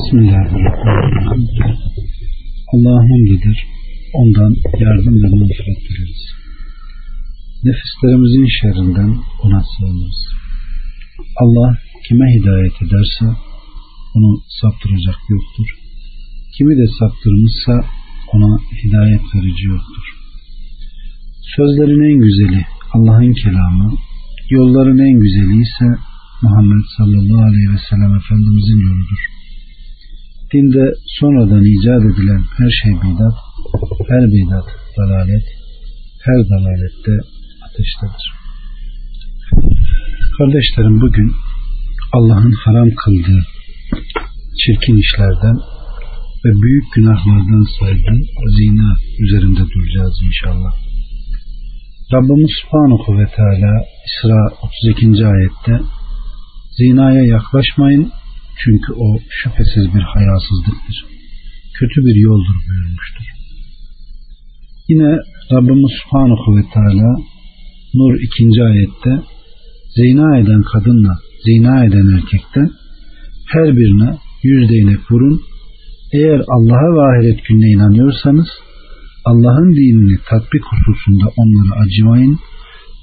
Bismillahirrahmanirrahim. Allah'a hamd Ondan yardım ve mağfiret dileriz. Nefislerimizin şerrinden ona sığınırız. Allah kime hidayet ederse onu saptıracak yoktur. Kimi de saptırmışsa ona hidayet verici yoktur. Sözlerin en güzeli Allah'ın kelamı, yolların en güzeli ise Muhammed sallallahu aleyhi ve sellem Efendimizin yoludur. Dinde sonradan icat edilen her şey bidat, her bidat dalalet, her dalalette ateştedir. Kardeşlerim bugün Allah'ın haram kıldığı çirkin işlerden ve büyük günahlardan saydığı zina üzerinde duracağız inşallah. Rabbimiz Subhanahu ve Teala İsra 32. ayette zinaya yaklaşmayın çünkü o şüphesiz bir hayasızlıktır. Kötü bir yoldur buyurmuştur. Yine Rabbimiz Subhanahu ve Teala Nur 2. ayette zina eden kadınla zina eden erkekten her birine yüz değnek vurun. Eğer Allah'a ve ahiret gününe inanıyorsanız Allah'ın dinini tatbik hususunda onlara acımayın.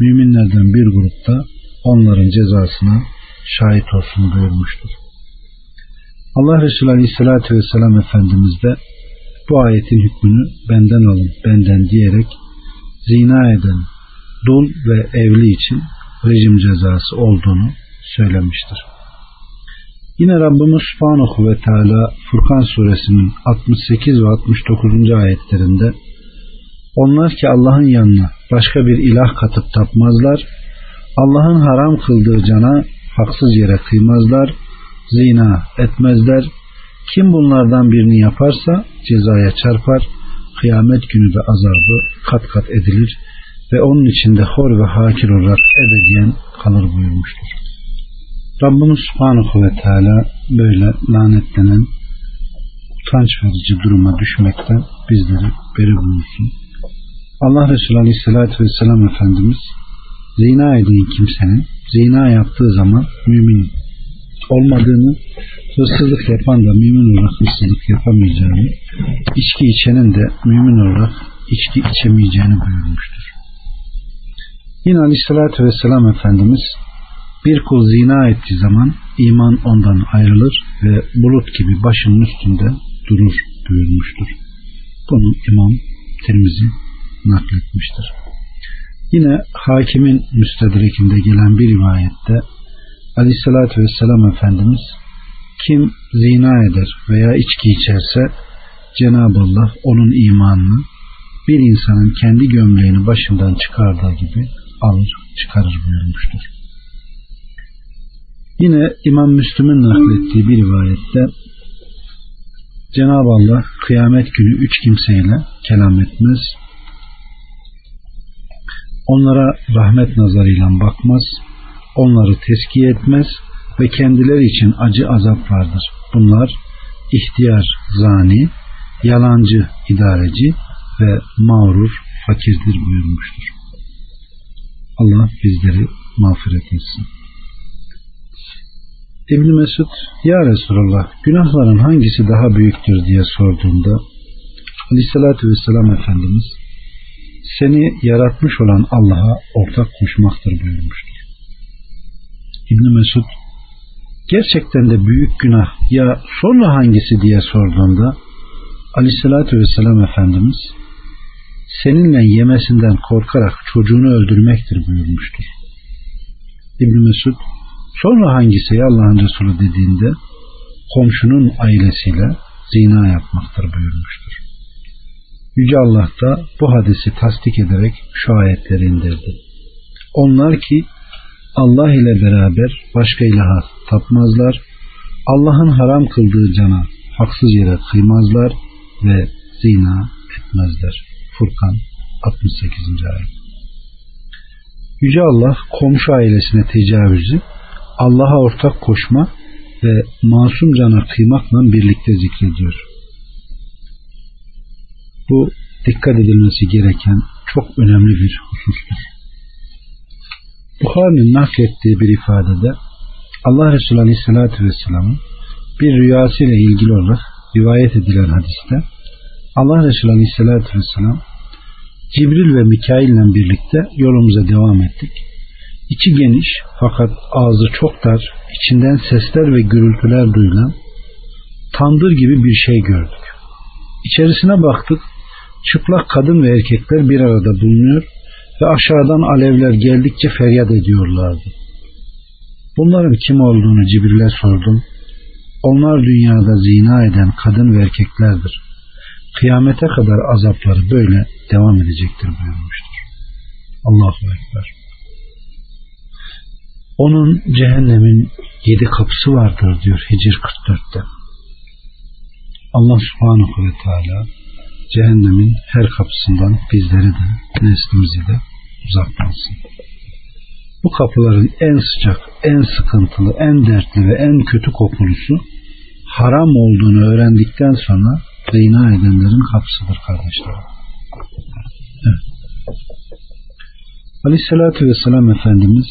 Müminlerden bir grupta onların cezasına şahit olsun buyurmuştur. Allah Resulü Aleyhisselatü Vesselam Efendimiz de bu ayetin hükmünü benden alın, benden diyerek zina eden dul ve evli için rejim cezası olduğunu söylemiştir. Yine Rabbimiz Subhanahu ve Teala Furkan suresinin 68 ve 69. ayetlerinde onlar ki Allah'ın yanına başka bir ilah katıp tapmazlar, Allah'ın haram kıldığı cana haksız yere kıymazlar, zina etmezler. Kim bunlardan birini yaparsa cezaya çarpar, kıyamet günü de azabı kat kat edilir ve onun içinde hor ve hakir olarak ebediyen kalır buyurmuştur. Rabbimiz Subhanahu ve Teala böyle lanetlenen utanç verici duruma düşmekten bizleri beri buyursun. Allah Resulü Aleyhisselatü Vesselam Efendimiz zina eden kimsenin zina yaptığı zaman mümin olmadığını, hırsızlık yapan da mümin olarak hırsızlık yapamayacağını, içki içenin de mümin olarak içki içemeyeceğini buyurmuştur. Yine Aleyhisselatü Vesselam Efendimiz bir kul zina ettiği zaman iman ondan ayrılır ve bulut gibi başının üstünde durur buyurmuştur. Bunu İmam Tirmizi nakletmiştir. Yine hakimin müstedrekinde gelen bir rivayette Aleyhissalatü Vesselam Efendimiz kim zina eder veya içki içerse Cenab-ı Allah onun imanını bir insanın kendi gömleğini başından çıkardığı gibi alır çıkarır buyurmuştur. Yine İmam Müslüm'ün naklettiği bir rivayette Cenab-ı Allah kıyamet günü üç kimseyle kelam etmez. Onlara rahmet nazarıyla bakmaz. Onları teskiye etmez ve kendileri için acı azap vardır. Bunlar ihtiyar zani, yalancı idareci ve mağrur fakirdir buyurmuştur. Allah bizleri mağfiret etsin. İbn Mesud ya Resulallah günahların hangisi daha büyüktür diye sorduğunda Aleyhisselatü Vesselam Efendimiz seni yaratmış olan Allah'a ortak koşmaktır buyurmuştur. İbn Mesud gerçekten de büyük günah ya sonra hangisi diye sorduğunda Aleyhisselatü Vesselam Efendimiz seninle yemesinden korkarak çocuğunu öldürmektir buyurmuştur. İbn Mesud sonra hangisi Allah'ın Resulü dediğinde komşunun ailesiyle zina yapmaktır buyurmuştur. Yüce Allah da bu hadisi tasdik ederek şu ayetleri indirdi. Onlar ki Allah ile beraber başka ilaha tapmazlar, Allah'ın haram kıldığı cana haksız yere kıymazlar ve zina etmezler. Furkan 68. ayet. Yüce Allah komşu ailesine tecavüzü, Allah'a ortak koşma ve masum cana kıymakla birlikte zikrediyor. Bu dikkat edilmesi gereken çok önemli bir husustur. Bukhari'nin naklettiği bir ifadede Allah Resulü Aleyhisselatü Vesselam'ın bir rüyasıyla ilgili olarak rivayet edilen hadiste Allah Resulü Aleyhisselatü Vesselam Cibril ve Mikail ile birlikte yolumuza devam ettik. İçi geniş fakat ağzı çok dar, içinden sesler ve gürültüler duyulan tandır gibi bir şey gördük. İçerisine baktık, çıplak kadın ve erkekler bir arada bulunuyor ve aşağıdan alevler geldikçe feryat ediyorlardı. Bunların kim olduğunu Cibril'e sordum. Onlar dünyada zina eden kadın ve erkeklerdir. Kıyamete kadar azapları böyle devam edecektir buyurmuştur. Allahu Ekber. Onun cehennemin yedi kapısı vardır diyor Hicr 44'te. Allah subhanahu ve teala cehennemin her kapısından bizleri de neslimizi de uzaklasın. Bu kapıların en sıcak, en sıkıntılı, en dertli ve en kötü kokulusu haram olduğunu öğrendikten sonra zina edenlerin kapısıdır kardeşler. Evet. Aleyhissalatü vesselam Efendimiz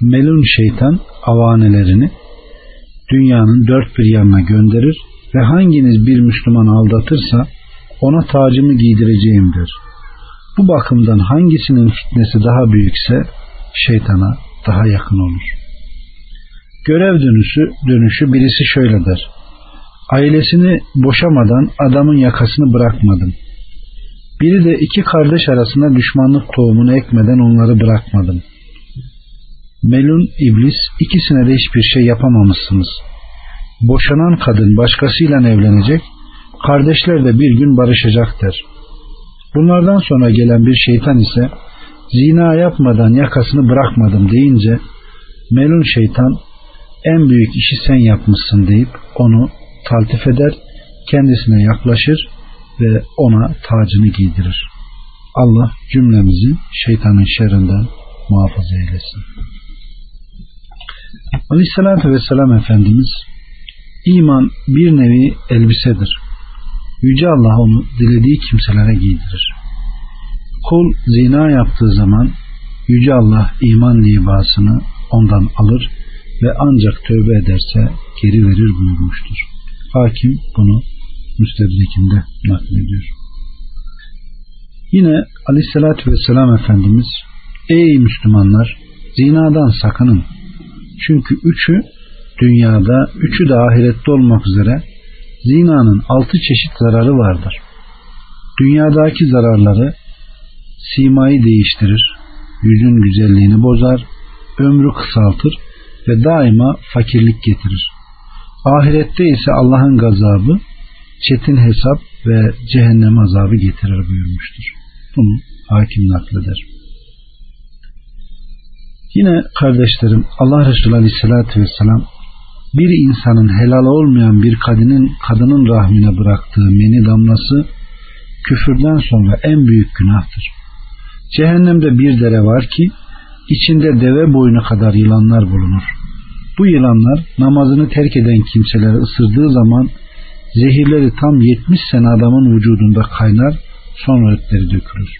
melun şeytan avanelerini dünyanın dört bir yanına gönderir ve hanginiz bir Müslüman aldatırsa ona tacımı giydireceğimdir. Bu bakımdan hangisinin fitnesi daha büyükse şeytana daha yakın olur. Görev dönüşü, dönüşü birisi şöyle der. Ailesini boşamadan adamın yakasını bırakmadım. Biri de iki kardeş arasında düşmanlık tohumunu ekmeden onları bırakmadım. Melun iblis ikisine de hiçbir şey yapamamışsınız. Boşanan kadın başkasıyla evlenecek, kardeşler de bir gün barışacaktır. Bunlardan sonra gelen bir şeytan ise zina yapmadan yakasını bırakmadım deyince melun şeytan en büyük işi sen yapmışsın deyip onu taltif eder, kendisine yaklaşır ve ona tacını giydirir. Allah cümlemizi şeytanın şerrinden muhafaza eylesin. Aleyhissalatü vesselam Efendimiz iman bir nevi elbisedir. Yüce Allah onu dilediği kimselere giydirir. Kul zina yaptığı zaman Yüce Allah iman libasını ondan alır ve ancak tövbe ederse geri verir buyurmuştur. Hakim bunu müstedrekinde naklediyor. Yine aleyhissalatü vesselam Efendimiz Ey Müslümanlar zinadan sakının. Çünkü üçü dünyada, üçü de ahirette olmak üzere zinanın altı çeşit zararı vardır. Dünyadaki zararları simayı değiştirir, yüzün güzelliğini bozar, ömrü kısaltır ve daima fakirlik getirir. Ahirette ise Allah'ın gazabı, çetin hesap ve cehennem azabı getirir buyurmuştur. Bunu hakim nakleder. Yine kardeşlerim Allah Resulü Aleyhisselatü Vesselam bir insanın helal olmayan bir kadının kadının rahmine bıraktığı meni damlası küfürden sonra en büyük günahtır. Cehennemde bir dere var ki içinde deve boynu kadar yılanlar bulunur. Bu yılanlar namazını terk eden kimseleri ısırdığı zaman zehirleri tam 70 sene adamın vücudunda kaynar sonra ötleri dökülür.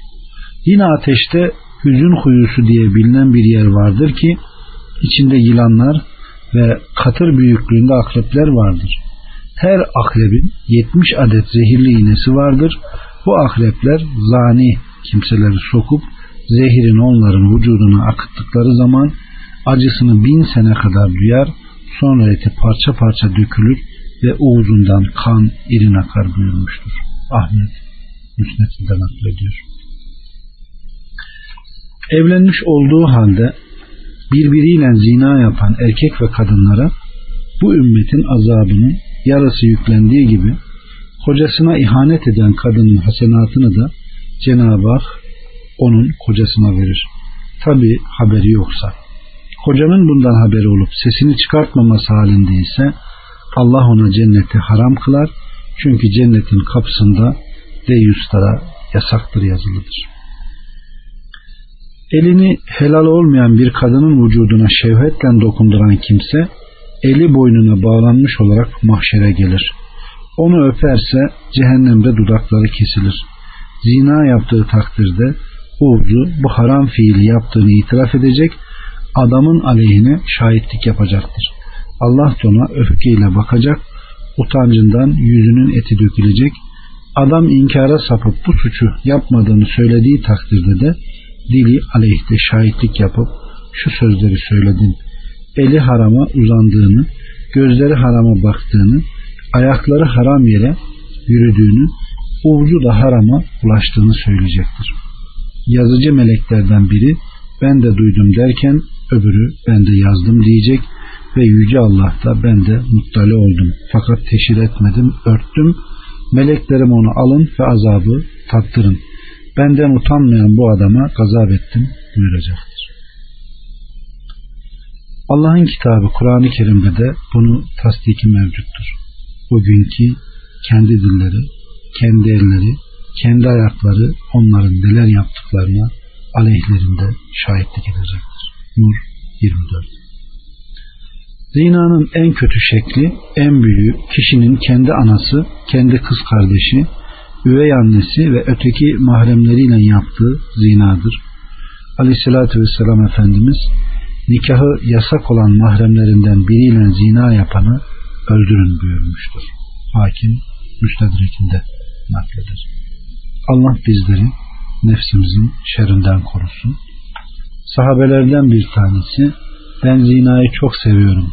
Yine ateşte hüzün kuyusu diye bilinen bir yer vardır ki içinde yılanlar ve katır büyüklüğünde akrepler vardır. Her akrebin 70 adet zehirli iğnesi vardır. Bu akrepler zani kimseleri sokup zehirin onların vücuduna akıttıkları zaman acısını bin sene kadar duyar sonra eti parça parça dökülür ve uğuzundan kan irin akar buyurmuştur. Ahmet Müsnet'inden naklediyor. Evlenmiş olduğu halde birbiriyle zina yapan erkek ve kadınlara bu ümmetin azabının yarısı yüklendiği gibi kocasına ihanet eden kadının hasenatını da Cenab-ı Hak onun kocasına verir. Tabi haberi yoksa. Kocanın bundan haberi olup sesini çıkartmaması halinde ise Allah ona cenneti haram kılar. Çünkü cennetin kapısında deyyuslara yasaktır yazılıdır. Elini helal olmayan bir kadının vücuduna şehvetle dokunduran kimse eli boynuna bağlanmış olarak mahşere gelir. Onu öperse cehennemde dudakları kesilir. Zina yaptığı takdirde Uğurcu bu haram fiili yaptığını itiraf edecek, adamın aleyhine şahitlik yapacaktır. Allah da ona öfkeyle bakacak, utancından yüzünün eti dökülecek. Adam inkara sapıp bu suçu yapmadığını söylediği takdirde de dili aleyhte şahitlik yapıp şu sözleri söyledin. Eli harama uzandığını, gözleri harama baktığını, ayakları haram yere yürüdüğünü, ucu da harama ulaştığını söyleyecektir. Yazıcı meleklerden biri ben de duydum derken öbürü ben de yazdım diyecek ve Yüce Allah da ben de muttali oldum. Fakat teşhir etmedim, örttüm. Meleklerim onu alın ve azabı tattırın. Benden utanmayan bu adama gazap ettim buyuracaktır. Allah'ın kitabı Kur'an-ı Kerim'de de bunu tasdiki mevcuttur. Bugünkü kendi dilleri, kendi elleri, kendi ayakları onların neler yaptıklarına aleyhlerinde şahitlik edecektir. Nur 24 Zinanın en kötü şekli, en büyüğü kişinin kendi anası, kendi kız kardeşi, üvey annesi ve öteki mahremleriyle yaptığı zinadır. Aleyhissalatü vesselam Efendimiz nikahı yasak olan mahremlerinden biriyle zina yapanı öldürün buyurmuştur. Hakim müstedrekinde nakleder. Allah bizleri nefsimizin şerrinden korusun. Sahabelerden bir tanesi ben zinayı çok seviyorum.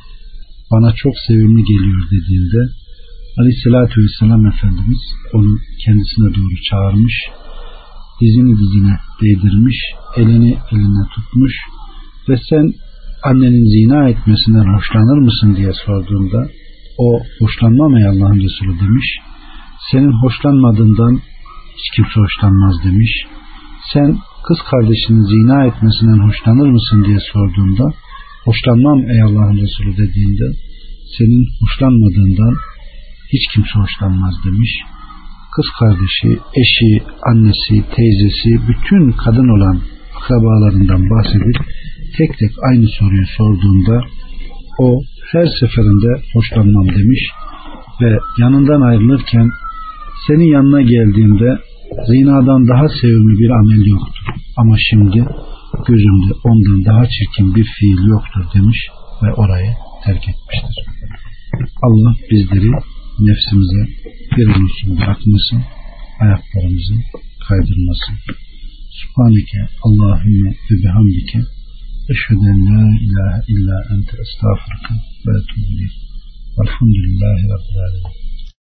Bana çok sevimli geliyor dediğinde Aleyhisselatü Vesselam Efendimiz onu kendisine doğru çağırmış, dizini dizine değdirmiş, elini eline tutmuş ve sen annenin zina etmesinden hoşlanır mısın diye sorduğunda o hoşlanmam ey Allah'ın Resulü demiş. Senin hoşlanmadığından hiç kimse hoşlanmaz demiş. Sen kız kardeşinin zina etmesinden hoşlanır mısın diye sorduğunda hoşlanmam ey Allah'ın Resulü dediğinde senin hoşlanmadığından hiç kimse hoşlanmaz demiş. Kız kardeşi, eşi, annesi, teyzesi, bütün kadın olan akrabalarından bahsedip tek tek aynı soruyu sorduğunda o her seferinde hoşlanmam demiş ve yanından ayrılırken senin yanına geldiğimde zinadan daha sevimli bir amel yoktur. Ama şimdi gözümde ondan daha çirkin bir fiil yoktur demiş ve orayı terk etmiştir. Allah bizleri nefsimize bir olsun bırakmasın, ayaklarımızı kaydırmasın. Subhaneke Allahümme ve bihamdike eşheden la ilahe illa ente estağfurka ve etubu Velhamdülillahi Rabbil Alemin.